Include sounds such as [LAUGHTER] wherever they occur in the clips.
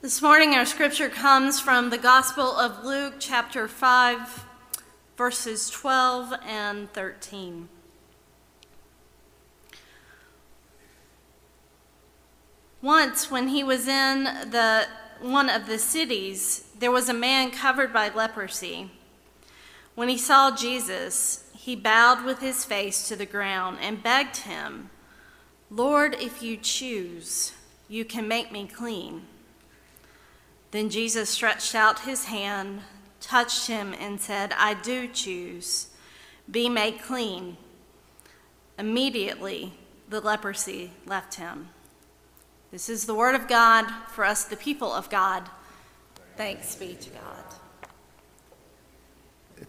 This morning, our scripture comes from the Gospel of Luke, chapter 5, verses 12 and 13. Once, when he was in the, one of the cities, there was a man covered by leprosy. When he saw Jesus, he bowed with his face to the ground and begged him, Lord, if you choose, you can make me clean. Then Jesus stretched out his hand, touched him, and said, I do choose. Be made clean. Immediately, the leprosy left him. This is the word of God for us, the people of God. Thanks be to God.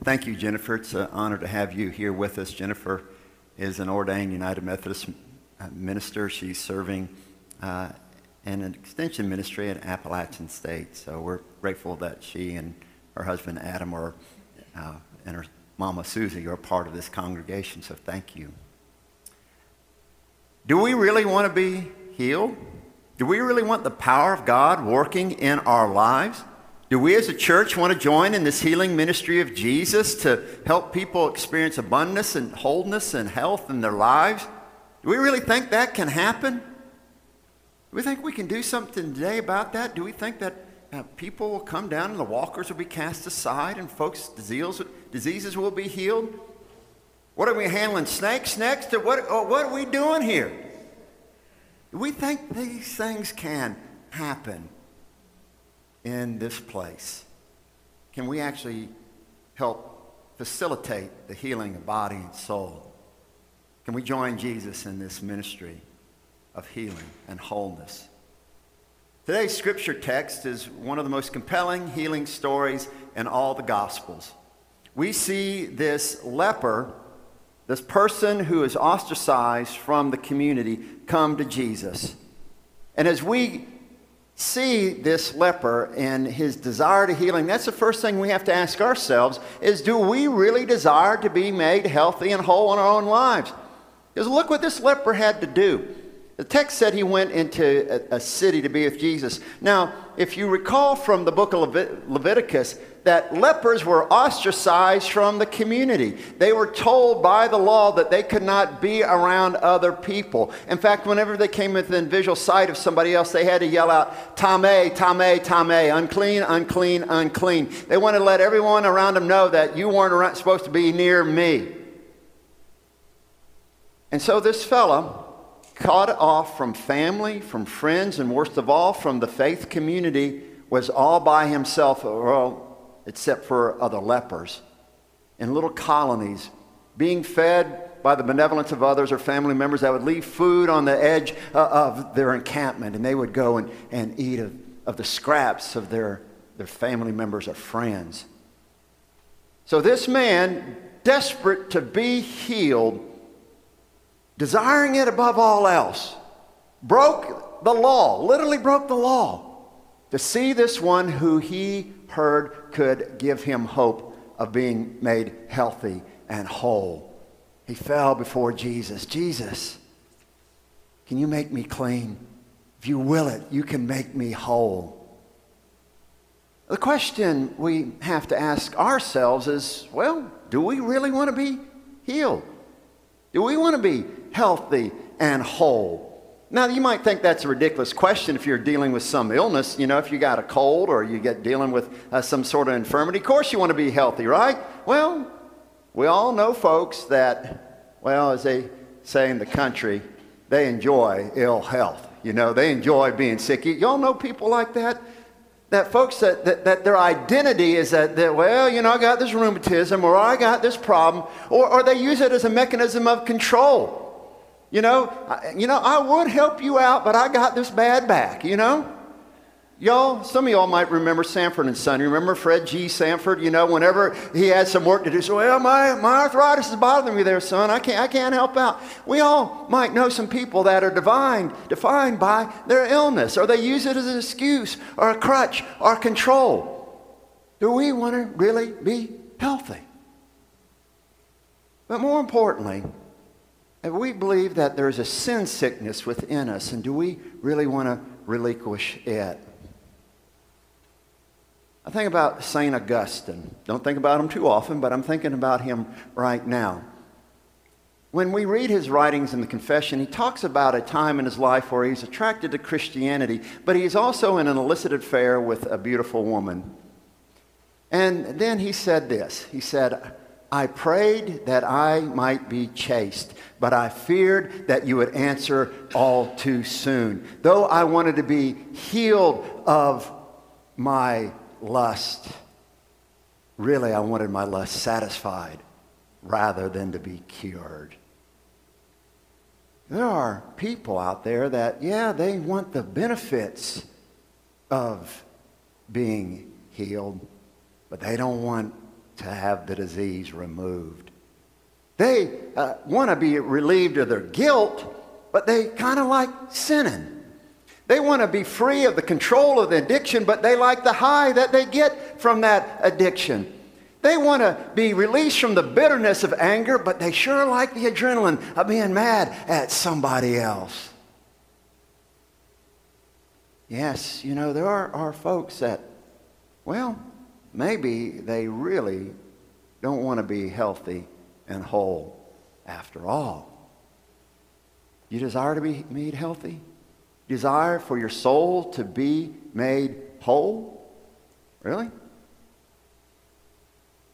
Thank you, Jennifer. It's an honor to have you here with us. Jennifer is an ordained United Methodist minister. She's serving uh, in an extension ministry in Appalachian State. So we're grateful that she and her husband Adam are, uh, and her mama Susie are part of this congregation. So thank you. Do we really want to be healed? Do we really want the power of God working in our lives? Do we as a church want to join in this healing ministry of Jesus to help people experience abundance and wholeness and health in their lives? Do we really think that can happen? Do we think we can do something today about that? Do we think that uh, people will come down and the walkers will be cast aside and folks' diseases, will be healed? What are we handling? Snakes next? Or what, or what are we doing here? We think these things can happen? in this place? Can we actually help facilitate the healing of body and soul? Can we join Jesus in this ministry of healing and wholeness? Today's scripture text is one of the most compelling healing stories in all the Gospels. We see this leper, this person who is ostracized from the community, come to Jesus. And as we see this leper and his desire to healing, that's the first thing we have to ask ourselves is do we really desire to be made healthy and whole in our own lives? Because look what this leper had to do. The text said he went into a, a, city to be with Jesus. Now, if you recall from the book of Leviticus, that lepers were ostracized from the community. They were told by the law that they could not be around other people. In fact, whenever they came within visual sight of somebody else, they had to yell out, Tame, Tame, Tame, unclean, unclean, unclean. They wanted to let everyone around them know that you weren't supposed to be near me. And so this fellow, cut off from family, from friends, and worst of all, from the faith community, was all by himself, well, except for other lepers, in little colonies, being fed by the benevolence of others or family members that would leave food on the edge uh, of their encampment, and they would go and, and eat of, of the scraps of their, their family members or friends. So this man, desperate to be healed, desiring it above all else, broke the law, literally broke the law, to see this one who he heard could give him hope of being made healthy and whole. He fell before Jesus. Jesus, can you make me clean? If you will it, you can make me whole. The question we have to ask ourselves is well, do we really want to be healed? Do we want to be healthy and whole? Now, you might think that's a ridiculous question if you're dealing with some illness. You know, if you got a cold or you get dealing with uh, some sort of infirmity, of course you want to be healthy, right? Well, we all know folks that, well, as they say in the country, they enjoy ill health. You know, they enjoy being sick. Y'all know people like that? that folks that, that, that, their identity is that, that, well, you know, I got this rheumatism or I got this problem, or, or they use it as a mechanism of control. You know, I, you know, I would help you out, but I got this bad back, you know? Y'all, some of y'all might remember Sanford and Son. You remember Fred G. Sanford? You know, whenever he had some work to do, so well, my, my arthritis is bothering me there, son. I can't, I can't help out. We all might know some people that are defined, defined by their illness, or they use it as an excuse, or a crutch, or control. Do we want to really be healthy? But more importantly, if we believe that there's a sin sickness within us, and do we really want to relinquish it? I think about St. Augustine. Don't think about him too often, but I'm thinking about him right now. When we read his writings in the Confession, he talks about a time in his life where he's attracted to Christianity, but he's also in an illicit affair with a beautiful woman. And then he said this He said, I prayed that I might be chaste, but I feared that you would answer all too soon. Though I wanted to be healed of my lust, really I wanted my lust satisfied rather than to be cured. There are people out there that, yeah, they want the benefits of being healed, but they don't want to have the disease removed. They uh, want to be relieved of their guilt, but they kind of like sinning. They want to be free of the control of the addiction, but they like the high that they get from that addiction. They want to be released from the bitterness of anger, but they sure like the adrenaline of being mad at somebody else. Yes, you know, there are, are folks that, well, maybe they really don't want to be healthy and whole after all. You desire to be made healthy? Desire for your soul to be made whole? Really?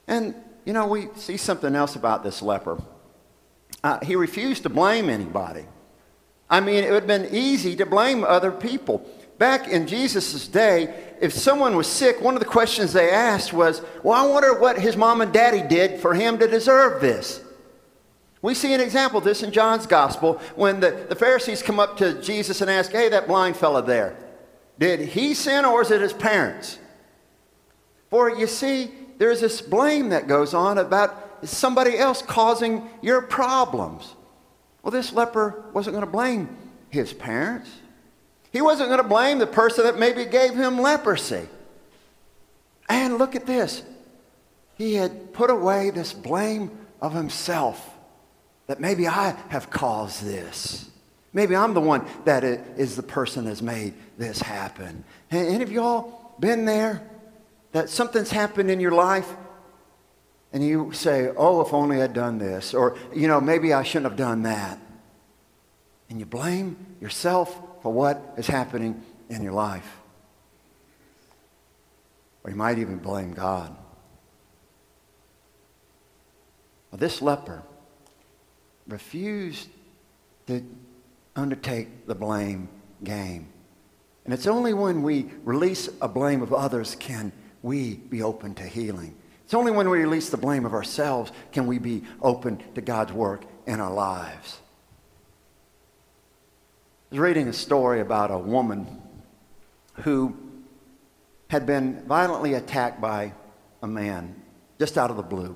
And, you know, we see something else about this leper. Uh, he refused to blame anybody. I mean, it would have been easy to blame other people. Back in Jesus' day, if someone was sick, one of the questions they asked was, Well, I wonder what his mom and daddy did for him to deserve this. We see an example of this in John's gospel when the, the Pharisees come up to Jesus and ask, Hey, that blind fella there, did he sin or is it his parents? For you see, there's this blame that goes on about somebody else causing your problems. Well, this leper wasn't going to blame his parents. He wasn't going to blame the person that maybe gave him leprosy. And look at this. He had put away this blame of himself that maybe I have caused this. Maybe I'm the one that is the person that's made this happen. Any of y'all been there? That something's happened in your life and you say, oh, if only I'd done this, or, you know, maybe I shouldn't have done that. And you blame yourself for what is happening in your life. Or you might even blame God. Well, this leper refused to undertake the blame game. And it's only when we release a blame of others can we be open to healing. It's only when we release the blame of ourselves can we be open to God's work in our lives was reading a story about a woman who had been violently attacked by a man just out of the blue.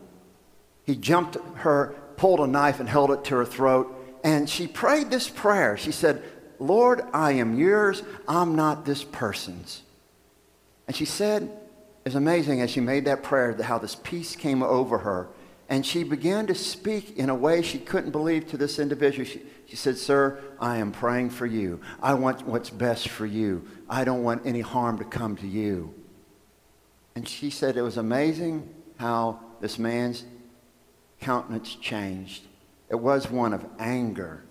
He jumped her, pulled a knife, and held it to her throat. And she prayed this prayer. She said, Lord, I am yours. I'm not this person's. And she said, it was amazing as she made that prayer how this peace came over her. And she began to speak in a way she couldn't believe to this individual. She, she said, Sir, I am praying for you. I want what's best for you. I don't want any harm to come to you. And she said it was amazing how this man's countenance changed. It was one of anger.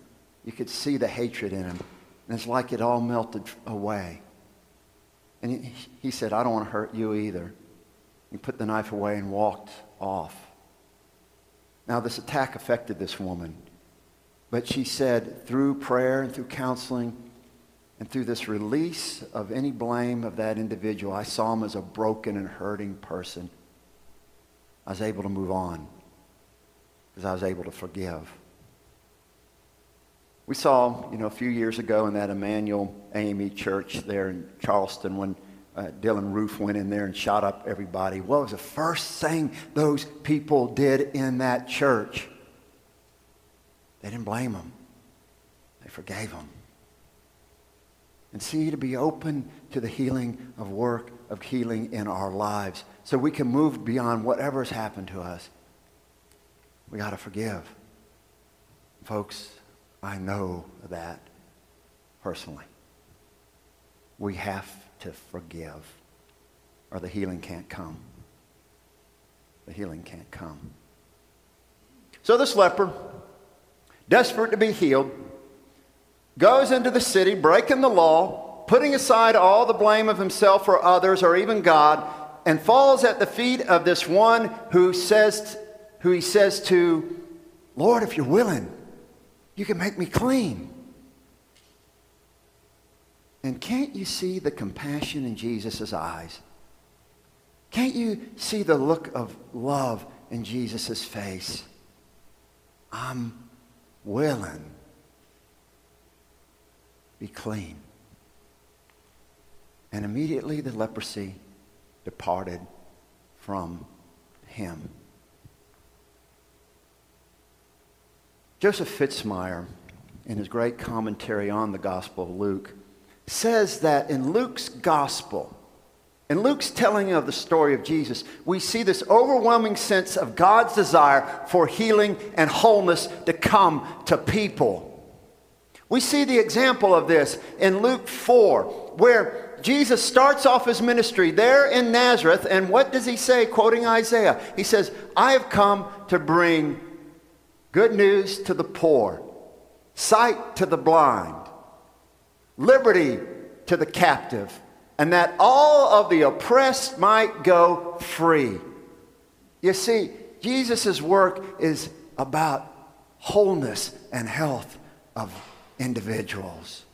You could see the hatred in him. And it's like it all melted away. And he, he said, I don't want to hurt you either. He put the knife away and walked off. Now, this attack affected this woman. But she said, through prayer and through counseling and through this release of any blame of that individual, I saw him as a broken and hurting person. I was able to move on because I was able to forgive. We saw, you know, a few years ago in that Emanuel AME church there in Charleston when uh, Dylann Roof went in there and shot up everybody. What was the first thing those people did in that church? They didn't blame him, they forgave him. And see, to be open to the healing of work of healing in our lives so we can move beyond whatever has happened to us. We got to forgive. Folks, I know that personally. We have to forgive. or the healing can't come. The healing can't come. So this leper, desperate to be healed, goes into the city, breaking the law, putting aside all the blame of himself or others or even God, and falls at the feet of this one who says, who he says to, Lord, if you're willing, you can make me clean. And can't you see the compassion in Jesus' eyes? Can't you see the look of love in Jesus' face? I'm willing. Be clean. And immediately the leprosy departed from him. Joseph Fitzmyer, in his great commentary on the Gospel of Luke, says that in Luke's Gospel, in Luke's telling of the story of Jesus, we see this overwhelming sense of God's desire for healing and wholeness to come to people. We see the example of this in Luke 4, where Jesus starts off his ministry there in Nazareth, and what does he say, quoting Isaiah? He says, I have come to bring good news to the poor, sight to the blind, liberty to the captive and that all of the oppressed might go free. You see, Jesus' work is about wholeness and health of individuals.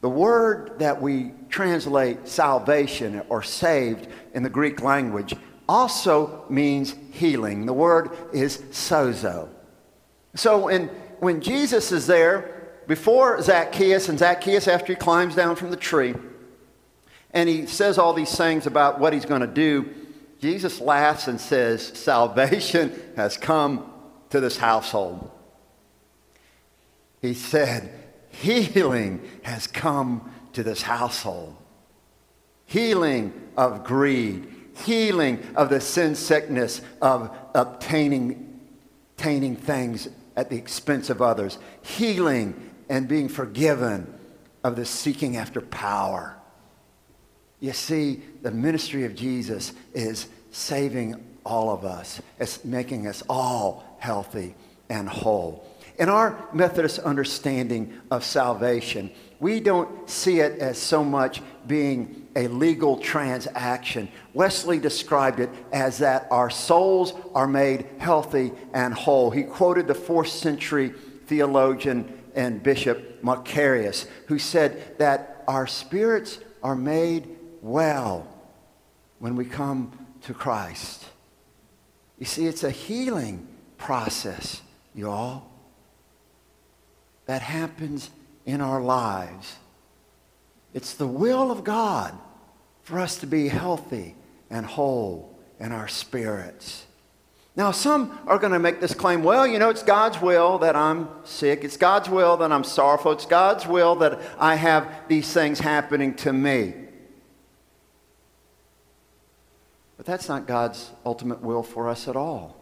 The word that we translate salvation or saved in the Greek language also means healing. The word is sozo. So when, when Jesus is there before Zacchaeus, and Zacchaeus, after he climbs down from the tree, and he says all these things about what he's going to do, Jesus laughs and says, Salvation [LAUGHS] has come to this household. He said, Healing has come to this household. Healing of greed, healing of the sin sickness of obtaining, obtaining things at the expense of others, healing and being forgiven of the seeking after power. You see, the ministry of Jesus is saving all of us, it's making us all healthy and whole. In our Methodist understanding of salvation, we don't see it as so much being a legal transaction. Wesley described it as that our souls are made healthy and whole. He quoted the fourth century theologian and Bishop Macarius, who said that our spirits are made well when we come to Christ. You see, it's a healing process, y'all, that happens in our lives. It's the will of God for us to be healthy and whole in our spirits. Now, some are going to make this claim well, you know, it's God's will that I'm sick. It's God's will that I'm sorrowful. It's God's will that I have these things happening to me. But that's not God's ultimate will for us at all.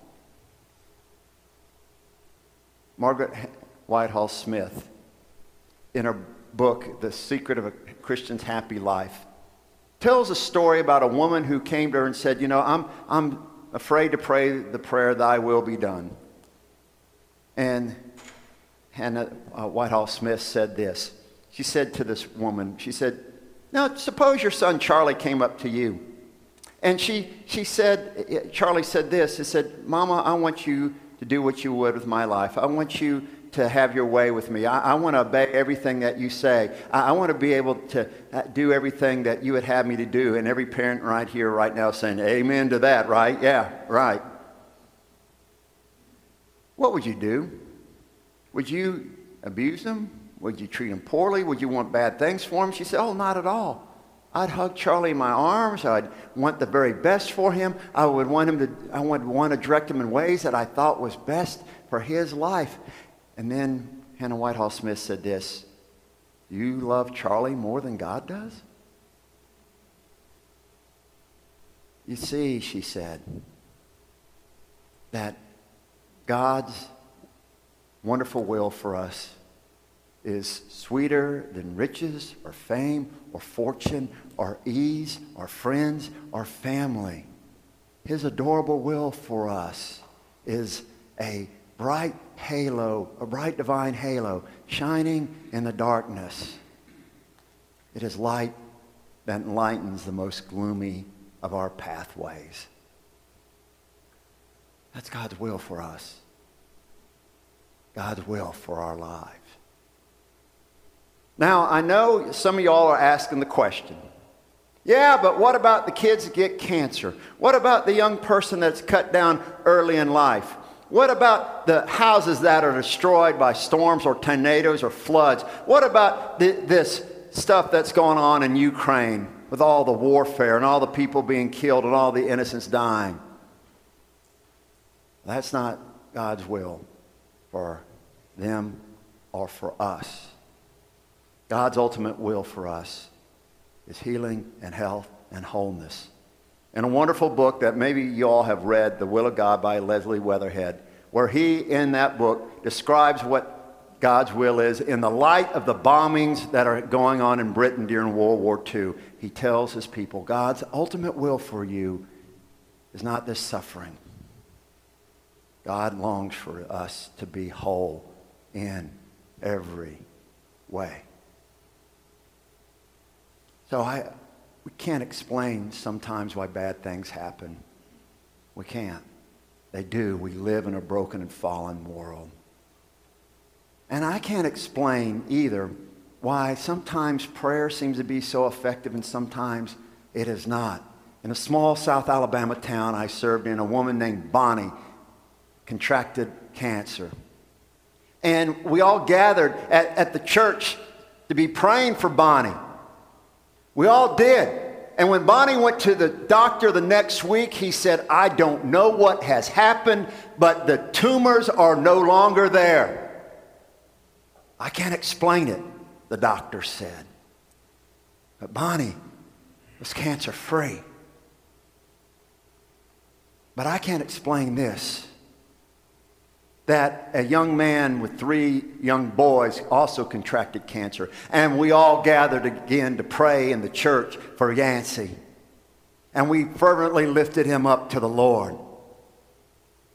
Margaret Whitall Smith, in her book, The Secret of a Christian's Happy Life, tells a story about a woman who came to her and said, You know, I'm, I'm afraid to pray the prayer, Thy will be done. And Hannah uh, Whitall Smith said this. She said to this woman, She said, Now, suppose your son Charlie came up to you. And she, she said, Charlie said this. He said, Mama, I want you to do what you would with my life. I want you to have your way with me. I, I want to obey everything that you say. I, I want to be able to uh, do everything that you would have me to do. And every parent right here, right now, saying, Amen to that, right? Yeah, right. What would you do? Would you abuse them? Would you treat them poorly? Would you want bad things for them? She said, Oh, not at all. I'd hug Charlie in my arms. I'd want the very best for him. I would want him to, I would want to direct him in ways that I thought was best for his life. And then Hannah Whitall Smith said this You love Charlie more than God does? You see, she said, that God's wonderful will for us is sweeter than riches or fame or fortune or ease or friends or family. His adorable will for us is a bright halo, a bright divine halo shining in the darkness. It is light that enlightens the most gloomy of our pathways. That's God's will for us. God's will for our lives. Now, I know some of y'all are asking the question. Yeah, but what about the kids that get cancer? What about the young person that's cut down early in life? What about the houses that are destroyed by storms or tornadoes or floods? What about the, this stuff that's going on in Ukraine with all the warfare and all the people being killed and all the innocents dying? That's not God's will for them or for us. God's ultimate will for us is healing and health and wholeness. In a wonderful book that maybe you all have read, The Will of God by Leslie Weatherhead, where he, in that book, describes what God's will is in the light of the bombings that are going on in Britain during World War II. He tells his people, God's ultimate will for you is not this suffering. God longs for us to be whole in every way. So I, we can't explain sometimes why bad things happen. We can't. They do. We live in a broken and fallen world. And I can't explain either why sometimes prayer seems to be so effective and sometimes it is not. In a small South Alabama town I served in, a woman named Bonnie contracted cancer. And we all gathered at, at the church to be praying for Bonnie. We all did. And when Bonnie went to the doctor the next week, he said, I don't know what has happened, but the tumors are no longer there. I can't explain it, the doctor said. But Bonnie was cancer free. But I can't explain this that a young man with three young boys also contracted cancer. And we all gathered again to pray in the church for Yancey. And we fervently lifted him up to the Lord.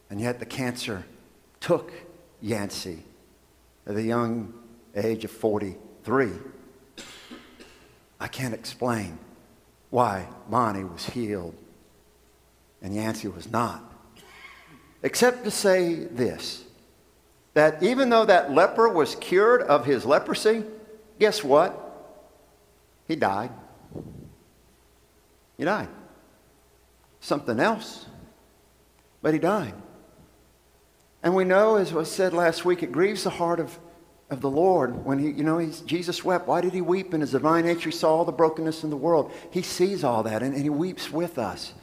And yet the cancer took Yancey at the young age of 43. I can't explain why Bonnie was healed and Yancey was not. Except to say this that even though that leper was cured of his leprosy, guess what? He died. He died. Something else, but he died. And we know, as was said last week, it grieves the heart of, of the Lord when he, you know, Jesus wept. Why did he weep? In his divine nature, he saw all the brokenness in the world. He sees all that, and, and he weeps with us.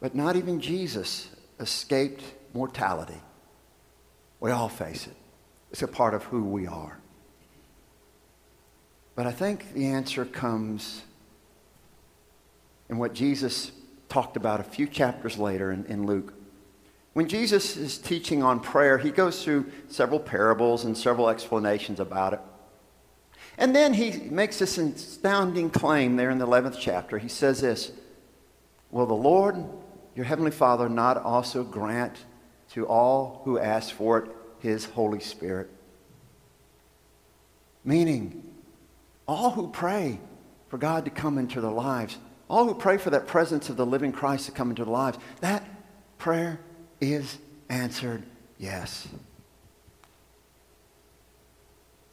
But not even Jesus escaped mortality. We all face it. It's a part of who we are. But I think the answer comes in what Jesus talked about a few chapters later in, in Luke. When Jesus is teaching on prayer, he goes through several parables and several explanations about it. And then he makes this astounding claim there in the 11th chapter. He says this Will the Lord, your heavenly Father, not also grant to all who ask for it his Holy Spirit. Meaning, all who pray for God to come into their lives, all who pray for that presence of the living Christ to come into their lives, that prayer is answered yes.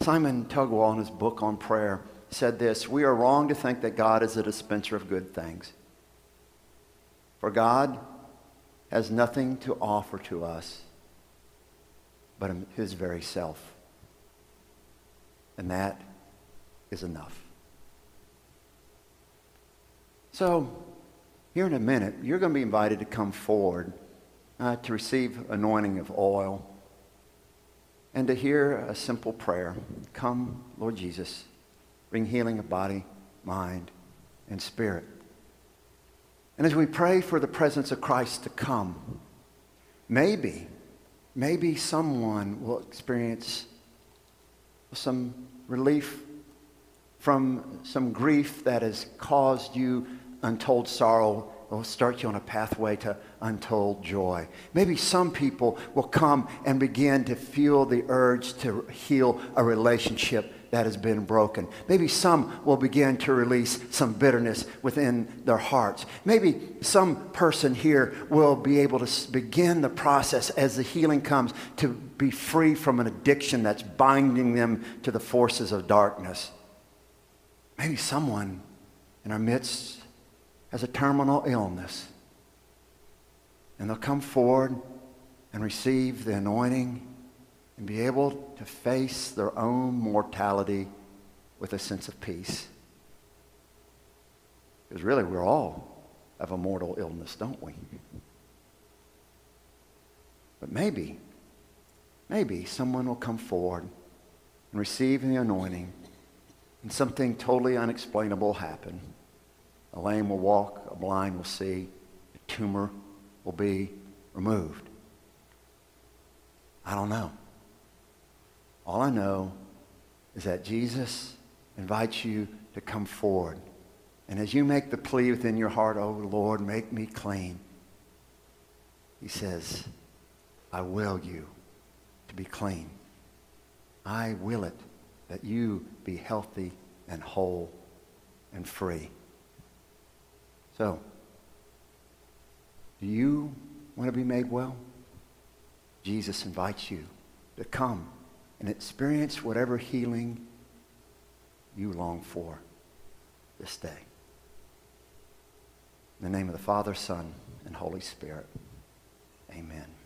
Simon Tugwell, in his book on prayer, said this We are wrong to think that God is a dispenser of good things. For God has nothing to offer to us but his very self. And that is enough. So, here in a minute, you're going to be invited to come forward uh, to receive anointing of oil and to hear a simple prayer. Come, Lord Jesus, bring healing of body, mind, and spirit. And as we pray for the presence of Christ to come, maybe maybe someone will experience some relief from some grief that has caused you untold sorrow will start you on a pathway to untold joy. Maybe some people will come and begin to feel the urge to heal a relationship that has been broken. Maybe some will begin to release some bitterness within their hearts. Maybe some person here will be able to begin the process as the healing comes to be free from an addiction that's binding them to the forces of darkness. Maybe someone in our midst has a terminal illness. And they'll come forward and receive the anointing and be able to face their own mortality with a sense of peace. Because really, we're all of a mortal illness, don't we? But maybe, maybe someone will come forward and receive the anointing, and something totally unexplainable will happen. A lame will walk, a blind will see, a tumor will be removed. I don't know. All I know is that Jesus invites you to come forward. And as you make the plea within your heart, oh Lord, make me clean, he says, I will you to be clean. I will it that you be healthy and whole and free. So, do you want to be made well? Jesus invites you to come and experience whatever healing you long for this day. In the name of the Father, Son, and Holy Spirit, amen.